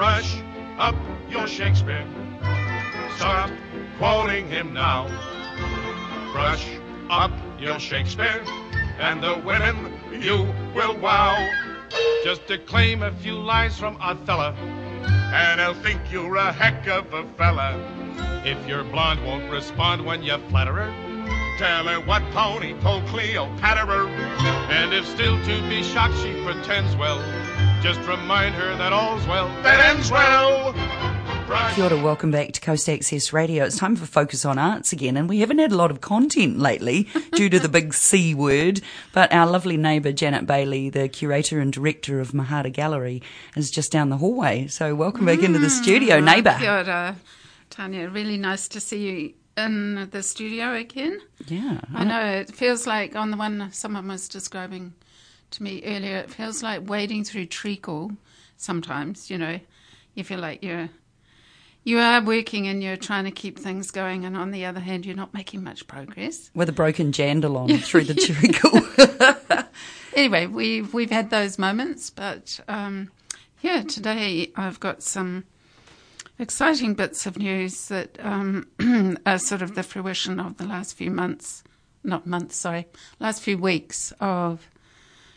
Brush up your Shakespeare. Stop quoting him now. Brush up your Shakespeare, and the women you will wow. Just declaim a few lines from Othello, and they'll think you're a heck of a fella. If your blonde won't respond when you flatter her, tell her what Tony told Cleopatra. And if still to be shocked she pretends well, just remind her that all's well that ends well. Kia ora, welcome back to Coast Access Radio. It's time for Focus on Arts again, and we haven't had a lot of content lately due to the big C word. But our lovely neighbour Janet Bayly, the curator and director of Mahara Gallery, is just down the hallway. So welcome back into the mm, studio, neighbour. Kia ora, Tanya. Really nice to see you in the studio again. Yeah, I know it feels like on the one someone was describing to me earlier. It feels like wading through treacle. Sometimes, you know, you feel like you're you are working and you're trying to keep things going, and on the other hand, you're not making much progress. with a broken jandalon through the treacle. Anyway, we've we've had those moments, but um, yeah, today I've got some exciting bits of news that um, are sort of the fruition of the last few months, not months, sorry, last few weeks of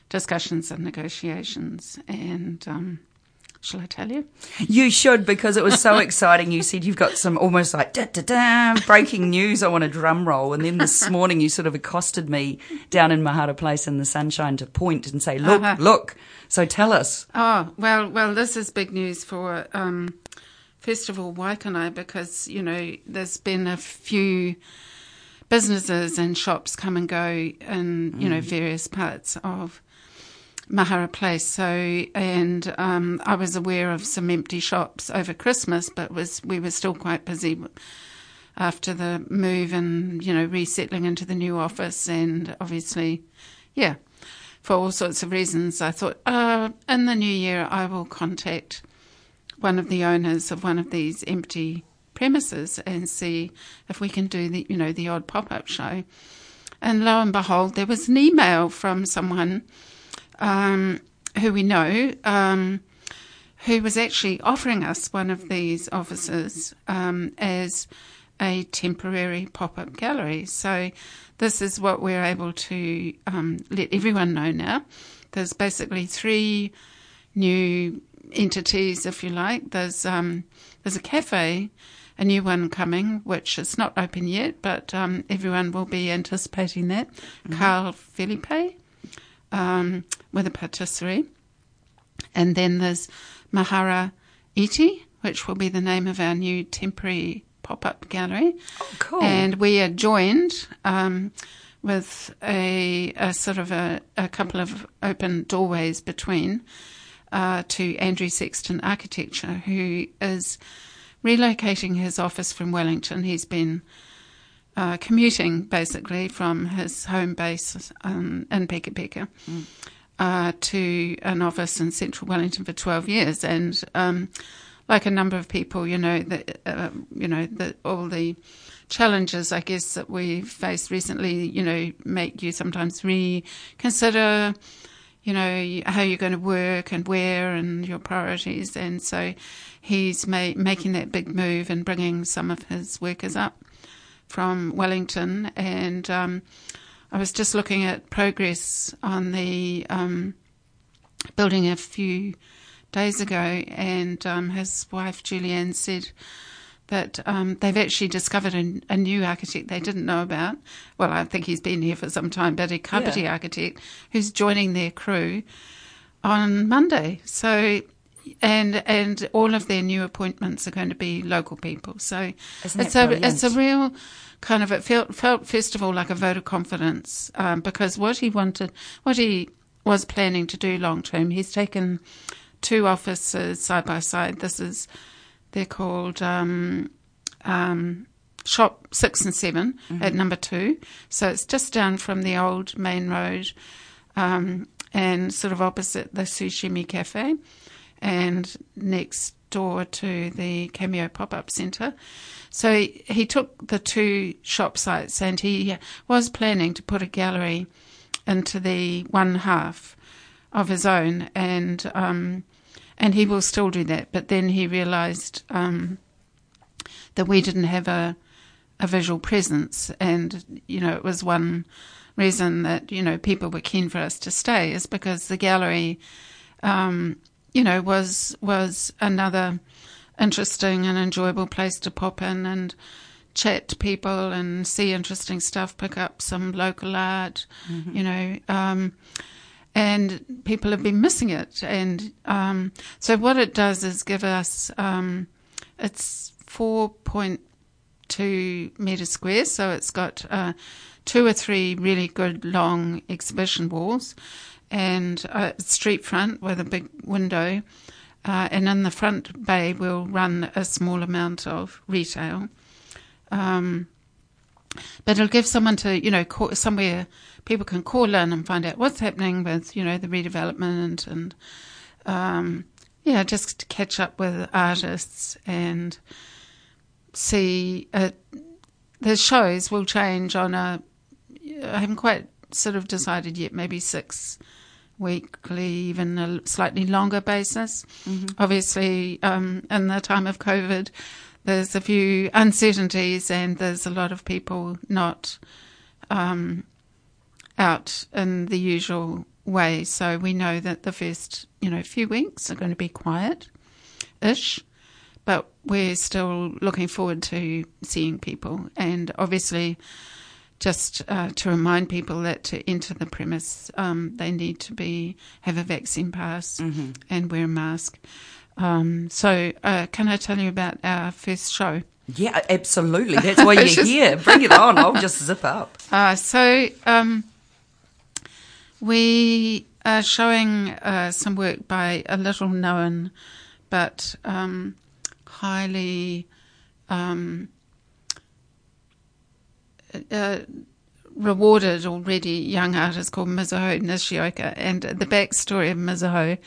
discussions and negotiations, and. Um, Shall I tell you? You should because it was so exciting. You said you've got some almost like da da da breaking news. I want a drum roll. And then this morning you sort of accosted me down in Mahara Place in the sunshine to point and say, "Look, Uh-huh. look." So tell us. Oh well, well, this is big news for um, first of all Waikanae because you know there's been a few businesses and shops come and go in you know various parts of Mahara Place. So and um, I was aware of some empty shops over Christmas, but was we were still quite busy after the move and you know resettling into the new office and obviously yeah for all sorts of reasons i thought uh, in the new year i will contact one of the owners of one of these empty premises and see if we can do the you know the odd pop-up show and lo and behold there was an email from someone um, who we know um, who was actually offering us one of these offices um, as a temporary pop up gallery. So, this is what we're able to um, let everyone know now. There's basically three new entities, if you like. There's um, there's a cafe, a new one coming, which is not open yet, but um, everyone will be anticipating that. Carl Felipe um, with a patisserie. And then there's Mahara Iti, which will be the name of our new temporary pop up gallery. Oh, Cool. And we are joined um, with a, a sort of a, a couple of open doorways between uh, to Andrew Sexton Architecture, who is relocating his office from Wellington. He's been uh, commuting basically from his home base um, in Peka Peka uh, to an office in central Wellington for 12 years. And um, like a number of people, you know, that uh, you know, that all the challenges, I guess, that we've faced recently, you know, make you sometimes reconsider, you know, how you're going to work and where and your priorities. And so he's ma- making that big move and bringing some of his workers up from Wellington. And um, I was just looking at progress on the um, building a few days ago, and um, his wife Julianne said that um, they've actually discovered a, a new architect they didn't know about. Well, I think he's been here for some time, but a Kapiti Yeah. architect who's joining their crew on Monday. So. And and all of their new appointments are going to be local people. So Isn't it's a it's a real kind of it felt felt first of all like a vote of confidence um, because what he wanted, what he was planning to do long term, he's taken two offices side by side. This is they're called um, um, shop six and 7 at number two, so it's just down from the old main road um, and sort of opposite the Sushimi Cafe and next door to the Cameo pop up centre. So he, he took the two shop sites and he was planning to put a gallery into the one half of his own and um, and he will still do that. But then he realised um, that we didn't have a a visual presence, and you know it was one reason that you know people were keen for us to stay is because the gallery, um, you know, was was another interesting and enjoyable place to pop in and chat to people and see interesting stuff, pick up some local art, mm-hmm. you know. Um, and people have been missing it. And um, so what it does is give us um, it's four point two meters square, so it's got uh, two or three really good long exhibition walls and a street front with a big window. Uh, and in the front bay, we'll run a small amount of retail. Um, but it'll give someone to, you know, call, somewhere people can call in and find out what's happening with, you know, the redevelopment and, um, yeah, just to catch up with artists and see. Uh, the shows will change on a. I haven't quite sort of decided yet. Maybe six weekly, even a slightly longer basis. Mm-hmm. Obviously, um, in the time of COVID, there's a few uncertainties and there's a lot of people not um, out in the usual way. So we know that the first, you know, few weeks are going to be quiet-ish, but we're still looking forward to seeing people. And obviously, just uh, to remind people that to enter the premise, um, they need to be have a vaccine pass mm-hmm. and wear a mask. Um, so, uh, can I tell you about our first show? Yeah, absolutely. That's why you're just, here. Bring it on. I'll just zip up. Uh, so, um, we are showing uh, some work by a little known but um, highly um, uh, rewarded already young artist called Mizuho Nishioka. And the backstory of Mizuho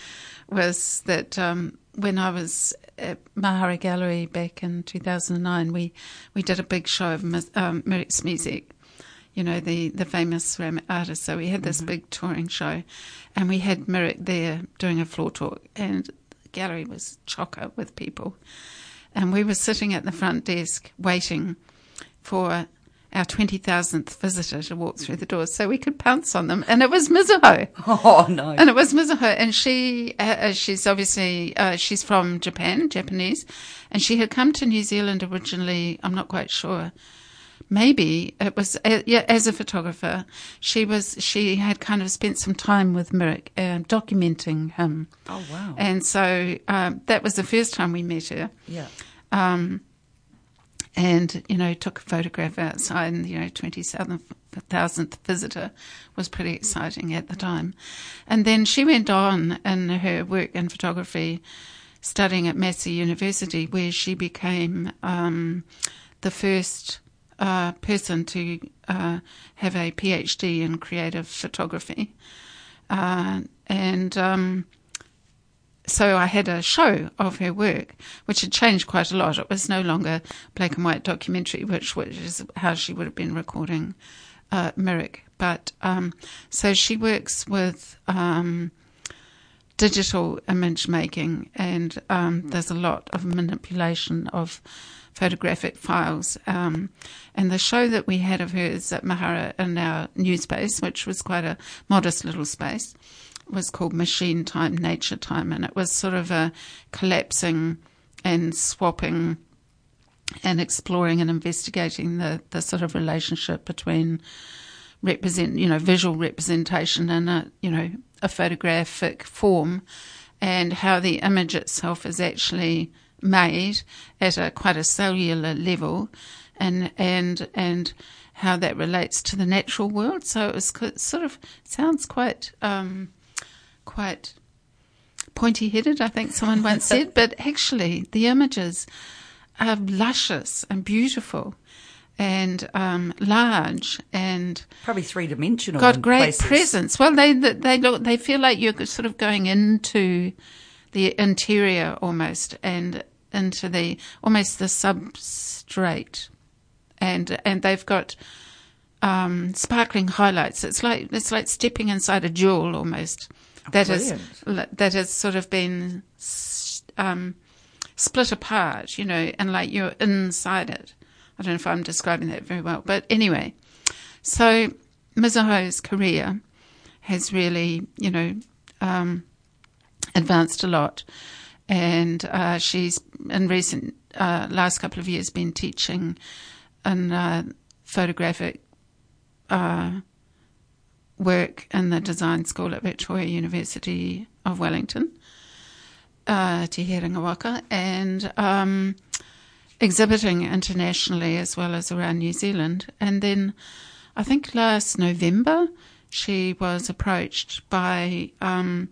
was that um, when I was at Mahara Gallery back in 2009, we, we did a big show of um, Smisek, you know, the, the famous ceramic artist. So we had this mm-hmm. big touring show and we had Mirek there doing a floor talk and the gallery was chocker with people. And we were sitting at the front desk waiting for our 20,000th visitor to walk through the doors so we could pounce on them. And it was Mizuho. Oh, no. And it was Mizuho. And she, uh, uh, she's obviously, uh, she's from Japan, Japanese. And she had come to New Zealand originally, I'm not quite sure. Maybe it was, uh, yeah, as a photographer. She was, she had kind of spent some time with Mirek, um, documenting him. Oh, wow. And so, um, that was the first time we met her. Yeah. Um, and you know took a photograph outside and you know 20,000th visitor was pretty exciting at the time. And then she went on in her work in photography studying at Massey University where she became um, the first uh, person to uh, have a PhD in creative photography. Uh, and um, so I had a show of her work, which had changed quite a lot. It was no longer black and white documentary, which, which is how she would have been recording uh, Mirek. But um, so she works with um, digital image making, and um, there's a lot of manipulation of photographic files. Um, and the show that we had of hers at Mahara in our new space, which was quite a modest little space, was called Machine Time, Nature Time, and it was sort of a collapsing and swapping and exploring and investigating the, the sort of relationship between represent you know visual representation and a you know a photographic form and how the image itself is actually made at a quite a cellular level and and and how that relates to the natural world. So it was sort of sounds quite um, quite pointy headed, I think someone once said, but actually the images are luscious and beautiful and um, large and probably three dimensional. Got great places. presence. Well, they they look they feel like you're sort of going into the interior almost and into the almost the substrate, and and they've got um, sparkling highlights. It's like it's like stepping inside a jewel almost that is brilliant. that has sort of been um, split apart, you know, and like you're inside it. I don't know if I'm describing that very well, but anyway, so Mizuho's career has really, you know, um, advanced a lot, and uh, she's in recent uh, last couple of years been teaching in uh, photographic uh, work in the design school at Victoria University of Wellington, uh, Te Herenga Waka, and um, exhibiting internationally as well as around New Zealand. And then I think last November she was approached by um,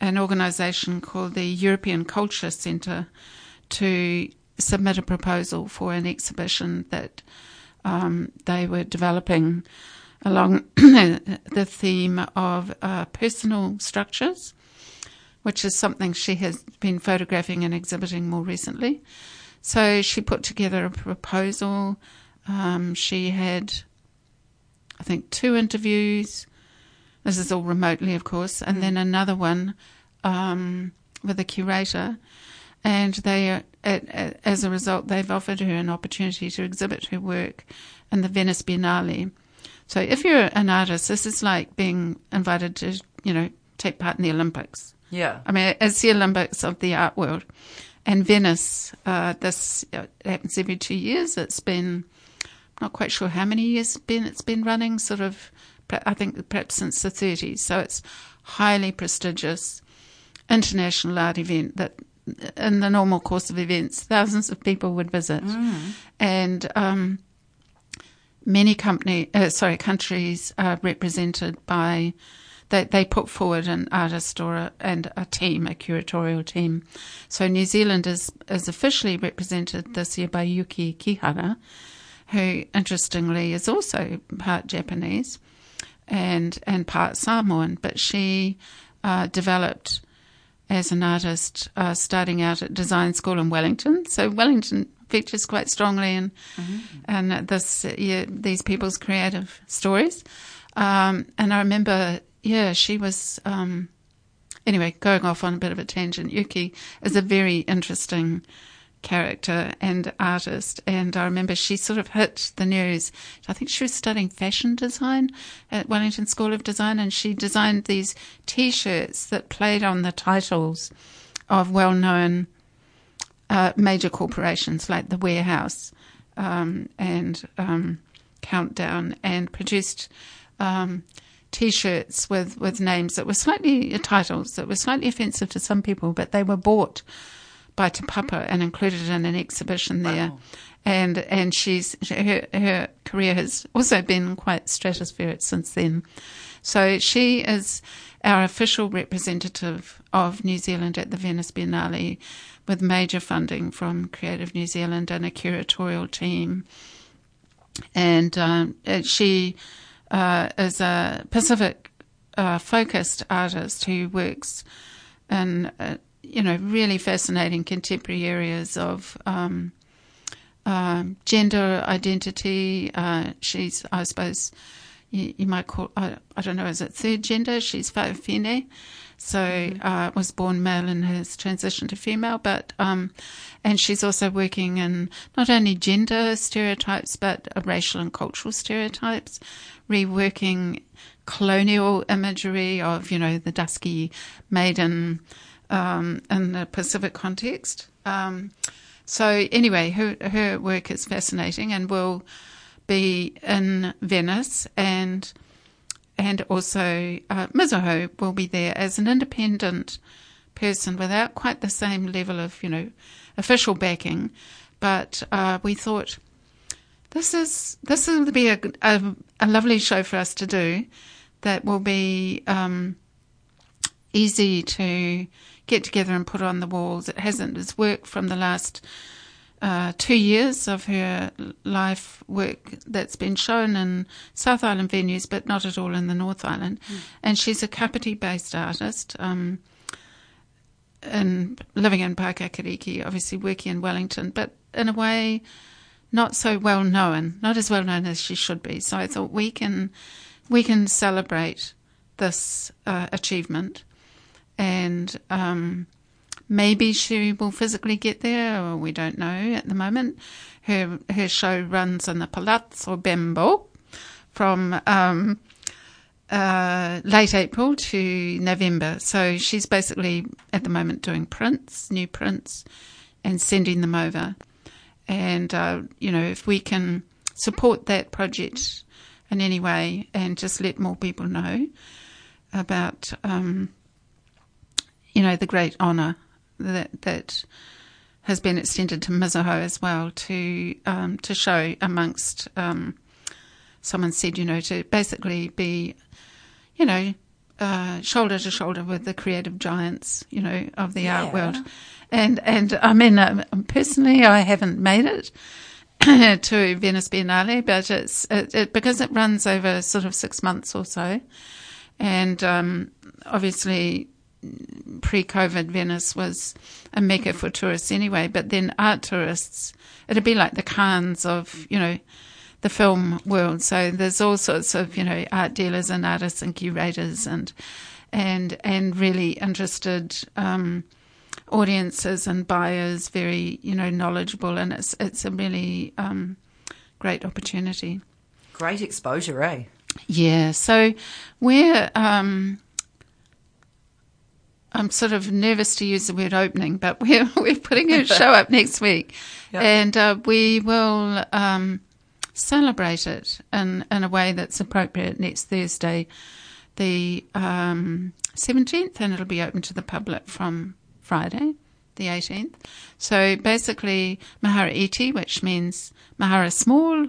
an organisation called the European Culture Centre to submit a proposal for an exhibition that um, they were developing along the theme of uh, personal structures, which is something she has been photographing and exhibiting more recently. So she put together a proposal. Um, she had, I think, two interviews. This is all remotely, of course, and then another one um, with a curator. And they, uh, as a result, they've offered her an opportunity to exhibit her work in the Venice Biennale. So if you're an artist, this is like being invited to, you know, take part in the Olympics. Yeah. I mean, it's the Olympics of the art world. And Venice, uh, this uh, happens every two years. It's been, not quite sure how many years it's been, it's been running, sort of, I think perhaps since the 30s. So it's highly prestigious international art event that in the normal course of events, thousands of people would visit. And, um, many company, uh, sorry, countries are represented by, they, they put forward an artist or a, and a team, a curatorial team. So New Zealand is, is officially represented this year by Yuki Kihara, who interestingly is also part Japanese and, and part Samoan, but she, uh, developed as an artist, uh, starting out at design school in Wellington. So Wellington features quite strongly in, in this, yeah, these people's creative stories. Um, and I remember, yeah, she was, um, anyway, going off on a bit of a tangent. Yuki is a very interesting character and artist. And I remember she sort of hit the news. I think she was studying fashion design at Wellington School of Design, and she designed these T-shirts that played on the titles of well-known uh, major corporations like the Warehouse um, and um, Countdown, and produced. Um, T-shirts with, with names that were slightly titles that were slightly offensive to some people, but they were bought by Te Papa and included in an exhibition there. And and she's her her career has also been quite stratospheric since then. So she is our official representative of New Zealand at the Venice Biennale, with major funding from Creative New Zealand and a curatorial team. And um, she uh, is a Pacific uh, focused artist who works in uh, you know, really fascinating contemporary areas of um, uh, gender identity. Uh, she's, I suppose, you, you might call, I, I, don't know, is it third gender? She's Fa'afafine. So, mm-hmm. uh, was born male and has transitioned to female, but, um, and she's also working in not only gender stereotypes, but racial and cultural stereotypes, reworking colonial imagery of, you know, the dusky maiden, um, in the Pacific context. Um, so anyway, her her work is fascinating and will be in Venice and and also uh, Mizuho will be there as an independent person without quite the same level of you know official backing, but uh, we thought this is this will be a, a, a lovely show for us to do that will be um, easy to get together and put on the walls. It hasn't. It's work from the last uh, two years of her life work that's been shown in South Island venues, but not at all in the North Island. Mm. And she's a Kapiti-based artist. Um, and living in Paekākāriki, obviously working in Wellington, but in a way not so well known, not as well known as she should be. So I thought we can we can celebrate this uh, achievement, and um, maybe she will physically get there, or we don't know at the moment. Her her show runs in the Palazzo Bembo from um, uh, late April to November. So she's basically at the moment doing prints, new prints, and sending them over. And uh, you know, if we can support that project in any way and just let more people know about, um, you know, the great honour that that has been extended to Mizuho as well to um, to show amongst. Um, someone said, you know, to basically be, you know, uh, shoulder to shoulder with the creative giants, you know, of the Yeah. art world. And and I mean, um, personally, I haven't made it to Venice Biennale, but it's it, it, because it runs over sort of six months or so, and um, obviously pre-COVID Venice was a mecca for tourists anyway. But then art tourists, it'd be like the Cannes of you know the film world. So there's all sorts of you know art dealers and artists and curators and and and really interested. Um, audiences and buyers very you know knowledgeable and it's it's a really um, great opportunity Great exposure, eh? yeah so we're um, I'm sort of nervous to use the word opening, but we're we're putting a show up next week, Yep. and uh, we will um, celebrate it in in a way that's appropriate next Thursday, the um, seventeenth, and it'll be open to the public from Friday, the eighteenth. So basically, Mahara Iti, which means Mahara Small,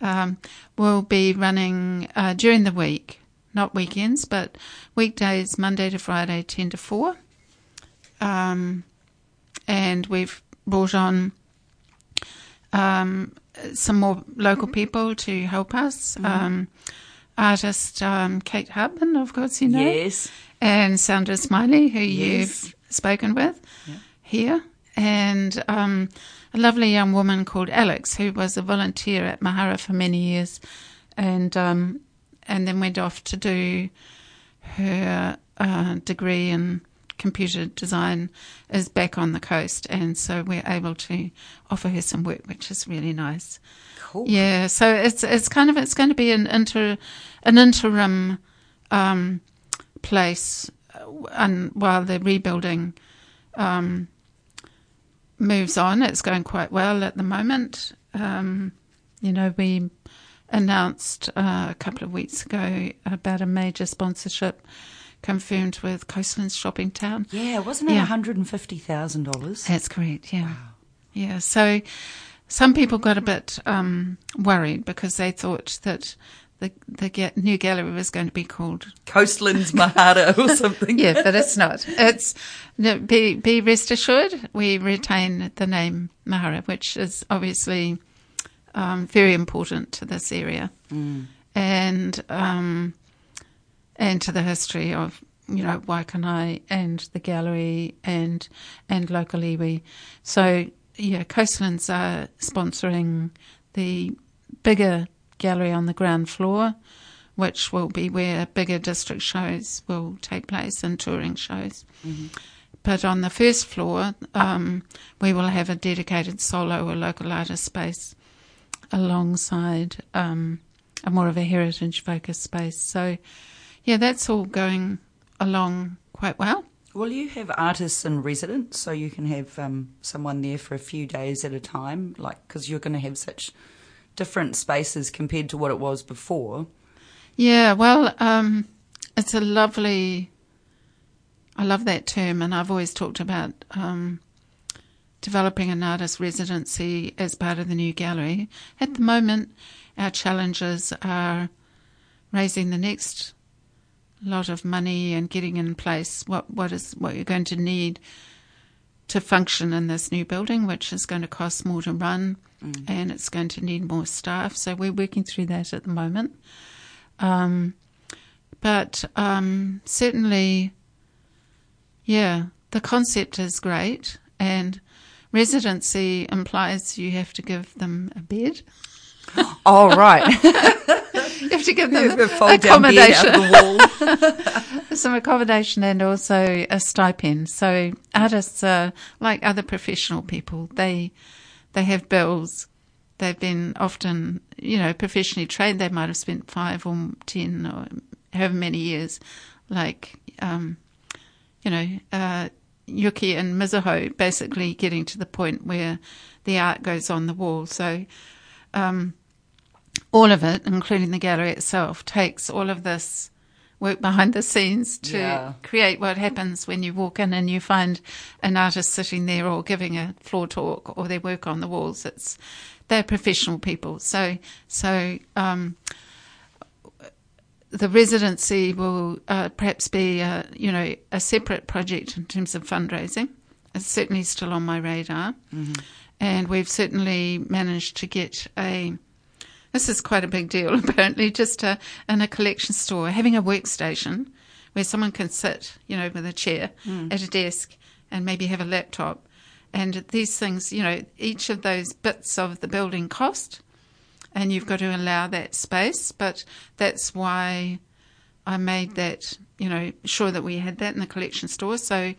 um, will be running uh, during the week, not weekends, but weekdays, Monday to Friday, 10 to 4. Um, and we've brought on um, some more local people to help us. Um, artist um, Kate Hubman, of course, you know Yes. and Sandra Smiley, who Yes. you've spoken with here, and um, a lovely young woman called Alex, who was a volunteer at Mahara for many years, and um, and then went off to do her uh, degree in computer design, is back on the coast, and so we're able to offer her some work, which is really nice. Cool. Yeah, so it's it's kind of it's going to be an inter an interim um, place, uh, and while the rebuilding um, moves on, it's going quite well at the moment. Um, you know, we announced uh, a couple of weeks ago about a major sponsorship confirmed with Coastlands Shopping Town. Yeah, wasn't it Yeah. $150,000? That's correct. Yeah, yeah. So some people got a bit um, worried because they thought that the the new gallery was going to be called Coastlands Mahara or something. yeah, but it's not. It's no, be be rest assured we retain the name Mahara, which is obviously um, very important to this area, and um, and to the history of you know Waikanae and the gallery and and local iwi. So yeah, Coastlands are sponsoring the bigger gallery on the ground floor which will be where bigger district shows will take place and touring shows. But on the first floor, um, we will have a dedicated solo or local artist space alongside um, a more of a heritage focused space. So, yeah, that's all going along quite well. Will you have artists in residence so you can have um, someone there for a few days at a time? Like, because you're going to have such different spaces compared to what it was before. Yeah, well, um, it's a lovely. I love that term, and I've always talked about um, developing an artist residency as part of the new gallery. At the moment, our challenges are raising the next lot of money and getting in place what what is what you're going to need to function in this new building, which is going to cost more to run, and it's going to need more staff. So we're working through that at the moment. Um, but um, certainly, yeah, the concept is great, and residency implies you have to give them a bed. Oh, right. you have to give them A fold down bed out accommodation, the wall. some accommodation, and also a stipend. So artists are like other professional people. They they have bills. They've been often, you know, professionally trained. They might have spent five or ten or however many years, like, um, you know, uh, Yuki and Mizuho, basically getting to the point where the art goes on the wall. So, um, all of it, including the gallery itself, takes all of this work behind the scenes to Yeah. create what happens when you walk in and you find an artist sitting there or giving a floor talk or their work on the walls. It's they're professional people. So so um, the residency will uh, perhaps be a, you know a separate project in terms of fundraising. It's certainly still on my radar, mm-hmm. and we've certainly managed to get a. This is quite a big deal, apparently, just a, in a collection store, having a workstation where someone can sit, you know, with a chair mm. at a desk and maybe have a laptop. And these things, you know, each of those bits of the building cost, and you've got to allow that space. But that's why I made that, you know, sure that we had that in the collection store. So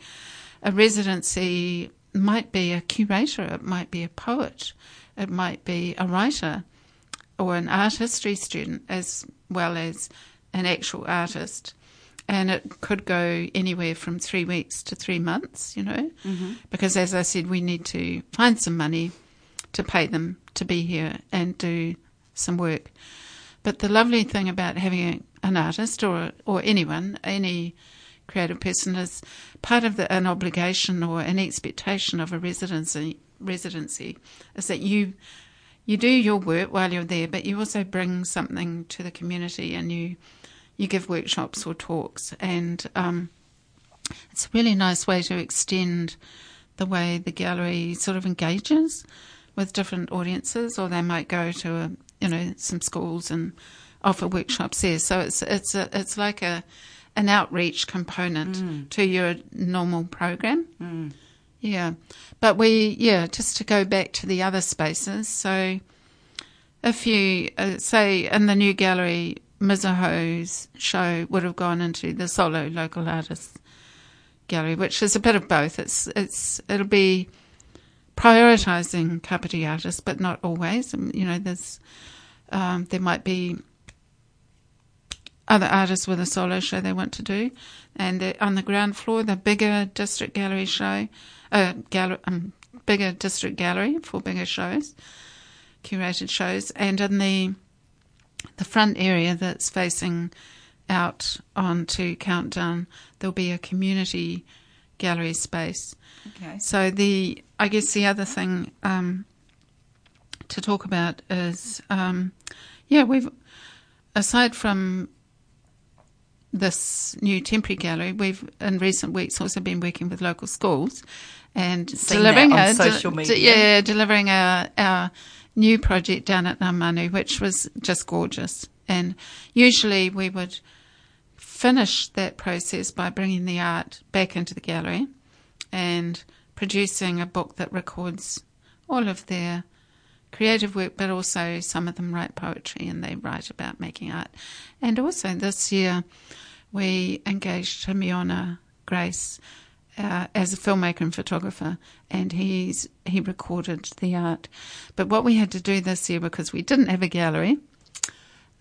a residency might be a curator, it might be a poet, it might be a writer or an art history student as well as an actual artist. And it could go anywhere from three weeks to three months, you know, mm-hmm. because as I said, we need to find some money to pay them to be here and do some work. But the lovely thing about having an artist or or anyone, any creative person, is part of the, an obligation or an expectation of a residency. Residency is that you you do your work while you're there, but you also bring something to the community and you you give workshops or talks, and um, it's a really nice way to extend the way the gallery sort of engages with different audiences, or they might go to a, you know some schools and offer workshops there. So it's it's a, it's like a an outreach component to your normal program. Yeah, but we yeah just to go back to the other spaces. So if you uh, say in the new gallery, Mizuho's show would have gone into the solo local artists gallery, which is a bit of both. It's it's it'll be prioritizing kapiti artists, but not always. Um, You know, there's um, there might be other artists with a solo show they want to do, and on the ground floor, the bigger district gallery show, uh, gallery, um, bigger district gallery for bigger shows, curated shows, and in the the front area that's facing out onto Countdown, there'll be a community gallery space. Okay. So the I guess the other thing um, to talk about is um, yeah we've aside from this new temporary gallery we've in recent weeks also been working with local schools and Seen delivering a, social de- media. yeah delivering a our new project down at Nga Manu which was just gorgeous and usually we would finish that process by bringing the art back into the gallery and producing a book that records all of their creative work, but also some of them write poetry and they write about making art. And also this year, we engaged Himiona Grace uh, as a filmmaker and photographer, and he's he recorded the art. But what we had to do this year, because we didn't have a gallery,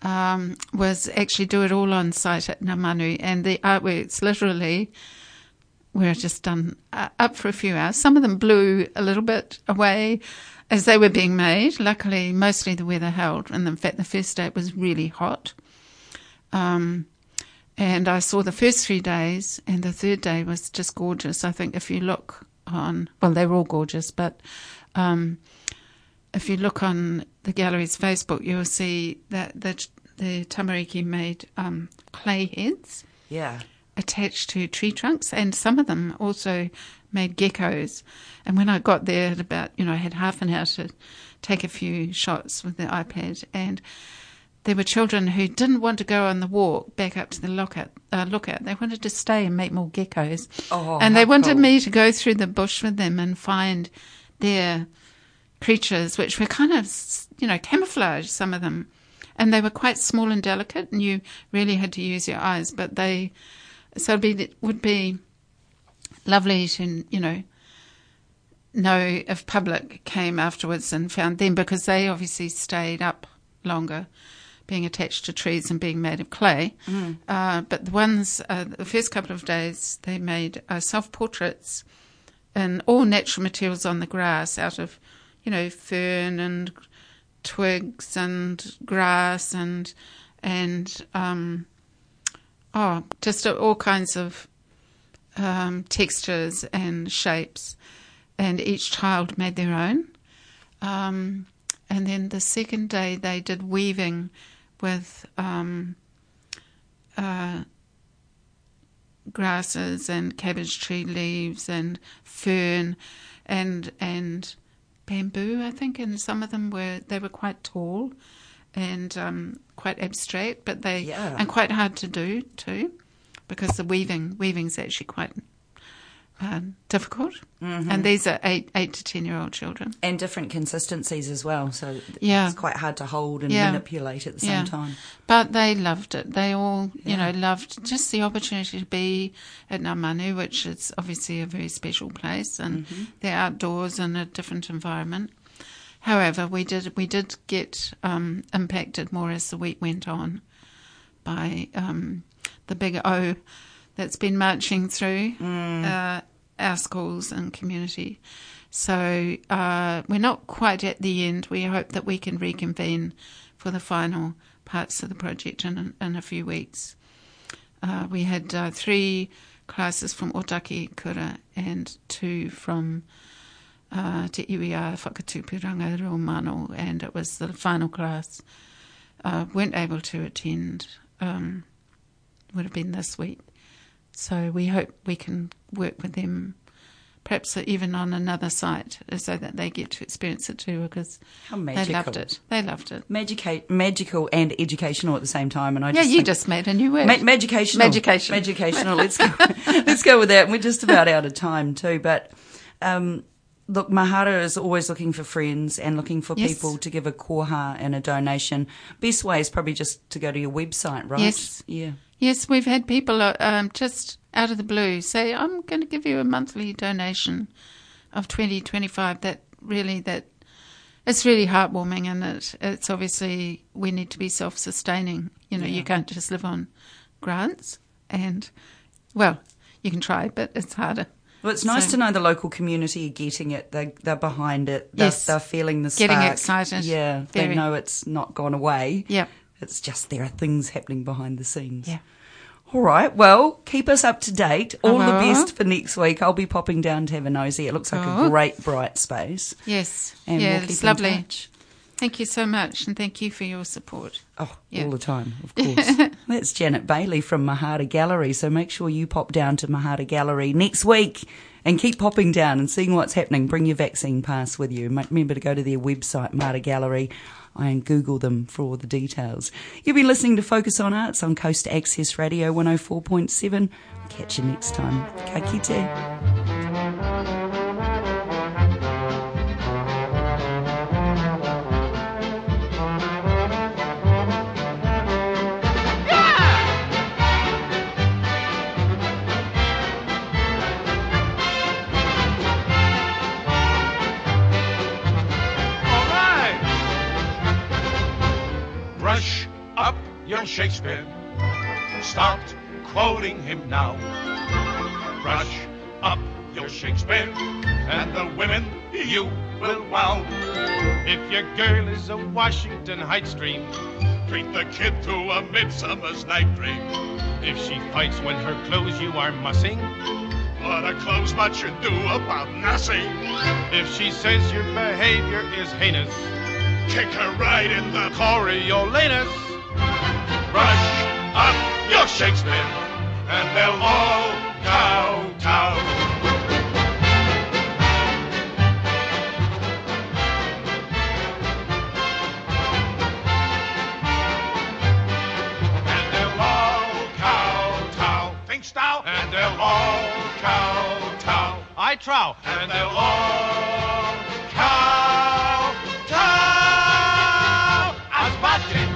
um, was actually do it all on site at Nga Manu, and the artworks literally were just done uh, up for a few hours. Some of them blew a little bit away as they were being made. Luckily, mostly the weather held, and in fact, the first day it was really hot. Um, and I saw the first three days, and the third day was just gorgeous. I think if you look on, well, they were all gorgeous, but um, if you look on the gallery's Facebook, you'll see that the, the Tamariki made um, clay heads Yeah. Attached to tree trunks, and some of them also made geckos. And when I got there at about, you know, I had half an hour to take a few shots with the iPad, and there were children who didn't want to go on the walk back up to the lookout. Uh, lookout. They wanted to stay and make more geckos, Oh, and they wanted cool. me to go through the bush with them and find their creatures, which were kind of, you know, camouflage, Some of them. and they were quite small and delicate, and you really had to use your eyes. But they, so it'd be, it would be lovely to, you know, know if public came afterwards and found them because they obviously stayed up longer, being attached to trees and being made of clay. Mm. Uh, but the ones, uh, the first couple of days, they made uh, self portraits in all natural materials on the grass out of, you know, fern and twigs and grass and and um, oh, just all kinds of um, textures and shapes, and each child made their own. Um, and then the second day they did weaving with um, uh, grasses and cabbage tree leaves and fern and and bamboo, I think, and some of them were they were quite tall and um, quite abstract, but they Yeah. and quite hard to do too, because the weaving weaving's actually quite um, difficult. Mm-hmm. And these are eight eight to ten year old children. And different consistencies as well. So Yeah. it's quite hard to hold and Yeah. manipulate at the same Yeah. time. But they loved it. They all, you know, loved just the opportunity to be at Nga Manu, which is obviously a very special place, and Mm-hmm. they're outdoors in a different environment. However, we did we did get um, impacted more as the week went on by um, the big O that's been marching through uh, our schools and community. So uh, we're not quite at the end. We hope that we can reconvene for the final parts of the project in, in a few weeks. Uh, we had uh, three classes from Otaki Kura and two from uh, Te Iwia Whakatupuranga Rua Mano, and it was the final class. Uh, weren't able to attend. Um, would have been this week. So we hope we can work with them, perhaps even on another site, so that they get to experience it too, because they loved it. They loved it. Magica- magical and educational at the same time. And I Yeah, you just made a new word. Ma- Magicational. Magication. Magicational. Let's go. let's go with that. We're just about out of time too. But um, look, Mahara is always looking for friends and looking for Yes. people to give a koha and a donation. Best way is probably just to go to your website, right? Yes. Yeah. Yes, we've had people uh, um, just out of the blue say, "I'm going to give you a monthly donation of twenty twenty five. That really that it's really heartwarming, and it, it's obviously we need to be self sustaining. You know, you can't just live on grants, and well, you can try, but it's harder. Well, it's nice So- to know the local community are getting it. They're, they're behind it. They're, Yes. they're feeling the Getting excited. Yeah, they know it's not gone away. Yep. It's just there are things happening behind the scenes. Yeah. All right. Well, keep us up to date. All the Uh-huh. best for next week. I'll be popping down to have a nosy. It looks like a great, bright space. Yes, And yeah, we'll it's lovely. Thank you so much, and thank you for your support. Oh, Yeah. all the time, of course. That's Janet Bayly from Mahara Gallery. So make sure you pop down to Mahara Gallery next week and keep popping down and seeing what's happening. Bring your vaccine pass with you. Remember to go to their website, Mahara Gallery, and Google them for all the details. You've been listening to Focus on Arts on Coast Access Radio 104.7. Catch you next time. Ka kite. Shakespeare. Start quoting him now. Brush up your Shakespeare, and the women you will wow. If your girl is a Washington Heights dream, treat the kid to a Midsummer's Night Dream. If she fights when her clothes you are mussing, what a clothes much you do about nothing. If she says your behavior is heinous, kick her right in the Coriolanus. Your Shakespeare, and they'll all kowtow. And they'll all kowtow. Think thou? And they'll all kowtow. I trow. And they'll all